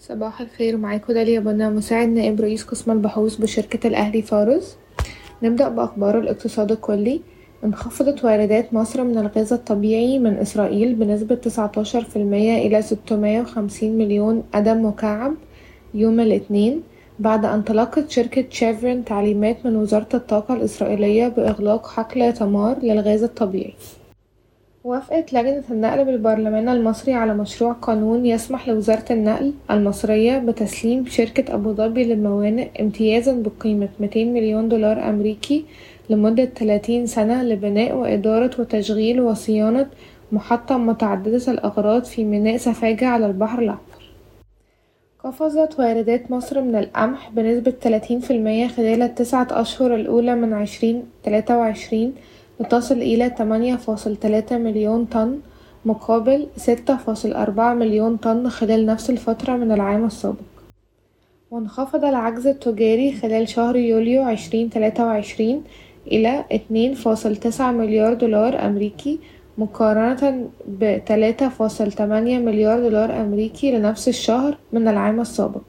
صباح الخير معاكم داليا بنا مساعد نائب رئيس قسم البحوث بشركة الأهلي فارس. نبدأ بأخبار الاقتصاد الكلي. انخفضت واردات مصر من الغاز الطبيعي من إسرائيل بنسبة تسعتاشر في المية إلى ستمية وخمسين مليون قدم مكعب يوم الاثنين بعد أن تلقت شركة شيفرون تعليمات من وزارة الطاقة الإسرائيلية بإغلاق حقل تمار للغاز الطبيعي. وافقت لجنة النقل بالبرلمان المصري على مشروع قانون يسمح لوزارة النقل المصرية بتسليم شركة أبوظبي للموانئ امتيازا بقيمة ميتين مليون دولار أمريكي لمدة تلاتين سنة لبناء وإدارة وتشغيل وصيانة محطة متعددة الأغراض في ميناء سفاجة على البحر الأحمر. قفزت واردات مصر من القمح بنسبة تلاتين في المية خلال التسعة أشهر الأولى من عشرين تلاتة وعشرين لتصل إلى تمانية فاصل تلاتة مليون طن مقابل ستة فاصل أربعة مليون طن خلال نفس الفترة من العام السابق. وانخفض العجز التجاري خلال شهر يوليو عشرين تلاتة وعشرين إلى اتنين فاصل تسعة مليار دولار أمريكي مقارنة فاصل تمانية مليار دولار أمريكي لنفس الشهر من العام السابق.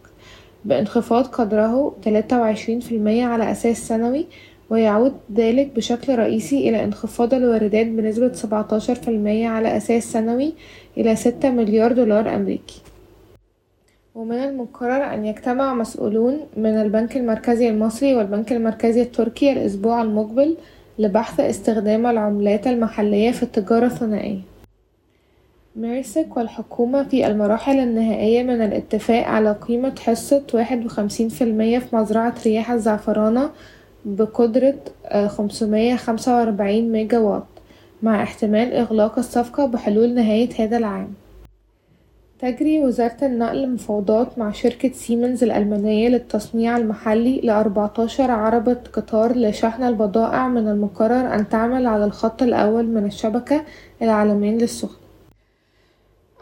بانخفاض قدره تلاتة وعشرين في المية على أساس سنوي ويعود ذلك بشكل رئيسي إلى انخفاض الواردات بنسبة سبعتاشر في المية على أساس سنوي إلى ستة مليار دولار أمريكي. ومن المقرر أن يجتمع مسؤولون من البنك المركزي المصري والبنك المركزي التركي الأسبوع المقبل لبحث استخدام العملات المحلية في التجارة الثنائية. ميرسك والحكومة في المراحل النهائية من الاتفاق على قيمة حصة واحد وخمسين في المية في مزرعة رياح الزعفرانة بقدرة خمسمية خمسة وأربعين ميجا واط مع احتمال إغلاق الصفقة بحلول نهاية هذا العام. تجري وزارة النقل مفاوضات مع شركة سيمنز الألمانية للتصنيع المحلي لأربعتاشر عربة قطار لشحن البضائع من المقرر أن تعمل على الخط الأول من الشبكة العالمين للسخن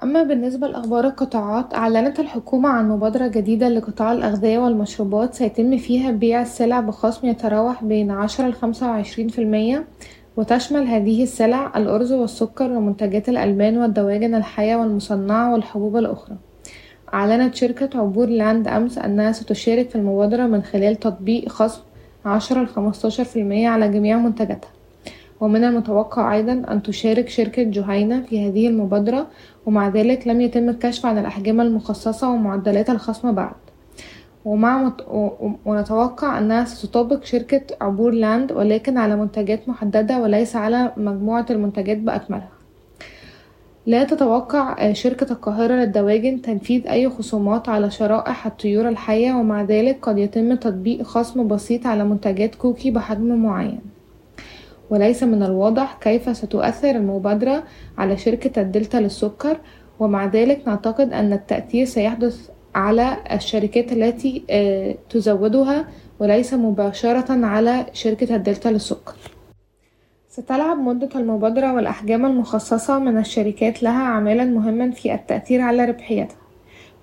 أما بالنسبة لأخبار القطاعات أعلنت الحكومة عن مبادرة جديدة لقطاع الأغذية والمشروبات سيتم فيها بيع السلع بخصم يتراوح بين عشرة لخمسة وعشرين في المية وتشمل هذه السلع الأرز والسكر ومنتجات الألبان والدواجن الحية والمصنعة والحبوب الأخرى. أعلنت شركة عبور لاند أمس أنها ستشارك في المبادرة من خلال تطبيق خصم عشرة لخمستاشر في المية على جميع منتجاتها. ومن المتوقع أيضا أن تشارك شركة جهينة في هذه المبادرة ومع ذلك لم يتم الكشف عن الأحجام المخصصة ومعدلات الخصم بعد. ومع مت... ونتوقع أنها ستطابق شركة عبور لاند ولكن على منتجات محددة وليس على مجموعة المنتجات بأكملها. لا تتوقع شركة القاهرة للدواجن تنفيذ أي خصومات على شرائح الطيور الحية ومع ذلك قد يتم تطبيق خصم بسيط على منتجات كوكي بحجم معين. وليس من الواضح كيف ستؤثر المبادرة على شركة الدلتا للسكر ومع ذلك نعتقد أن التأثير سيحدث على الشركات التي تزودها وليس مباشرة على شركة الدلتا للسكر. ستلعب مدة المبادرة والأحجام المخصصة من الشركات لها عاملا مهما في التأثير على ربحيتها.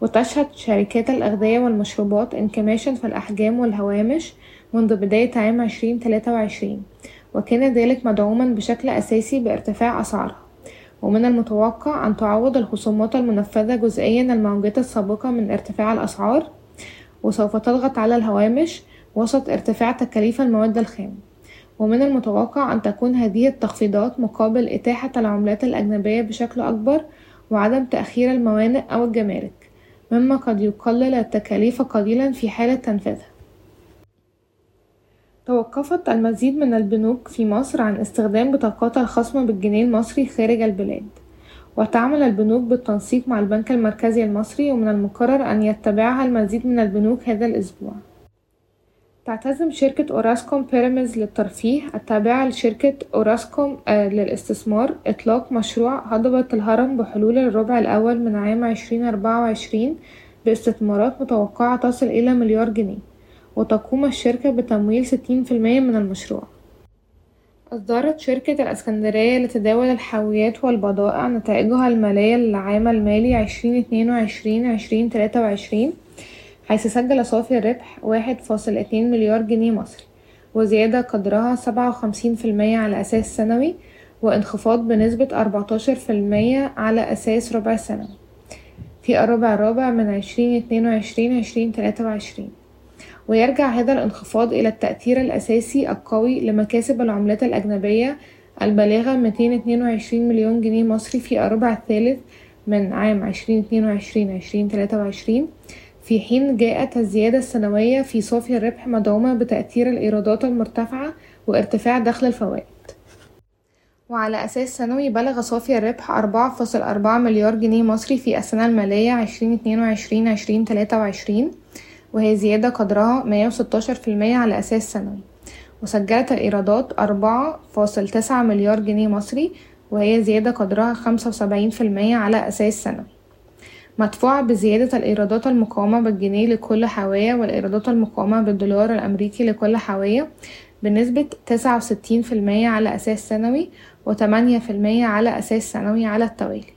وتشهد شركات الأغذية والمشروبات انكماشا في الأحجام والهوامش منذ بداية عام عشرين تلاتة وعشرين. وكان ذلك مدعوما بشكل أساسي بارتفاع أسعارها ومن المتوقع أن تعوض الخصومات المنفذة جزئيا الموجات السابقة من ارتفاع الأسعار وسوف تضغط على الهوامش وسط ارتفاع تكاليف المواد الخام. ومن المتوقع أن تكون هذه التخفيضات مقابل إتاحة العملات الأجنبية بشكل أكبر وعدم تأخير الموانئ أو الجمارك مما قد يقلل التكاليف قليلا في حالة تنفيذها. توقفت المزيد من البنوك في مصر عن استخدام بطاقات الخصم بالجنيه المصري خارج البلاد وتعمل البنوك بالتنسيق مع البنك المركزي المصري ومن المقرر أن يتبعها المزيد من البنوك هذا الأسبوع. تعتزم شركة أوراسكوم بيراميدز للترفيه التابعة لشركة أوراسكوم للاستثمار إطلاق مشروع هضبة الهرم بحلول الربع الأول من عام عشرين أربعة وعشرين باستثمارات متوقعة تصل إلى مليار جنيه. وتقوم الشركة بتمويل 60% من المشروع. أصدرت شركة الإسكندرية لتداول الحاويات والبضائع نتائجها المالية للعام المالي 2022-2023 حيث سجل صافي الربح 1.2 مليار جنيه مصري وزيادة قدرها 57% على أساس سنوي وانخفاض بنسبة 14% على أساس ربع سنوي في الربع الرابع من 2022-2023 ويرجع هذا الانخفاض إلى التأثير الأساسي القوي لمكاسب العملات الأجنبية البالغة 222 مليون جنيه مصري في الربع الثالث من عام 2022-2023 في حين جاءت الزيادة السنوية في صافي الربح مدعومة بتأثير الإيرادات المرتفعة وارتفاع دخل الفوائد. وعلى أساس سنوي بلغ صافي الربح 4.4 مليار جنيه مصري في السنة المالية 2022-2023 وهي زيادة قدرها مية وستاشر في المية على أساس سنوي. وسجلت الإيرادات أربعة فاصل تسعة مليار جنيه مصري وهي زيادة قدرها خمسة وسبعين في المية على أساس سنوي. مدفوعة بزيادة الإيرادات المقاومة بالجنيه لكل حاوية والإيرادات المقاومة بالدولار الأمريكي لكل حاوية بنسبة تسعة وستين في المية على أساس سنوي وتمانية في المية على أساس سنوي على التوالي.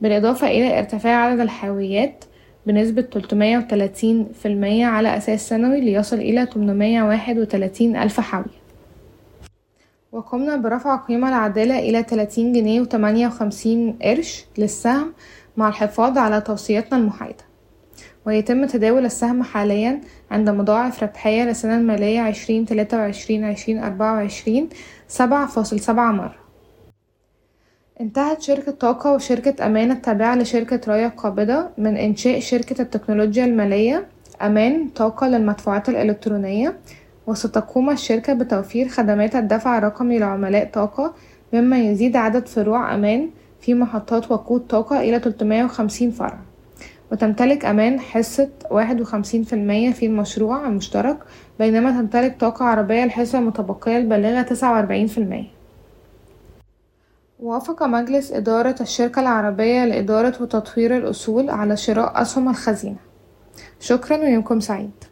بالإضافة إلى ارتفاع عدد الحاويات بنسبة تلتمية وتلاتين في المية على أساس سنوي ليصل إلى تمنمية واحد وتلاتين ألف حاوية. وقمنا برفع القيمة العادلة إلى تلاتين جنيه وتمانية وخمسين قرش للسهم مع الحفاظ على توصياتنا المحايدة. ويتم تداول السهم حاليا عند مضاعف ربحية للسنة المالية عشرين تلاتة وعشرين عشرين أربعة وعشرين سبعة فاصل سبعة مرة. انتهت شركة طاقة وشركة أمان التابعة لشركة رايا القابضة من إنشاء شركة التكنولوجيا المالية أمان طاقة للمدفوعات الإلكترونية وستقوم الشركة بتوفير خدمات الدفع الرقمي لعملاء طاقة مما يزيد عدد فروع أمان في محطات وقود طاقة إلى تلتمية وخمسين فرع. وتمتلك أمان حصة واحد وخمسين في المية في المشروع المشترك بينما تمتلك طاقة عربية الحصة المتبقية البالغة تسعة وأربعين في المية. وافق مجلس إدارة الشركة العربية لإدارة وتطوير الأصول على شراء أسهم الخزينة. شكرا ويومكم سعيد.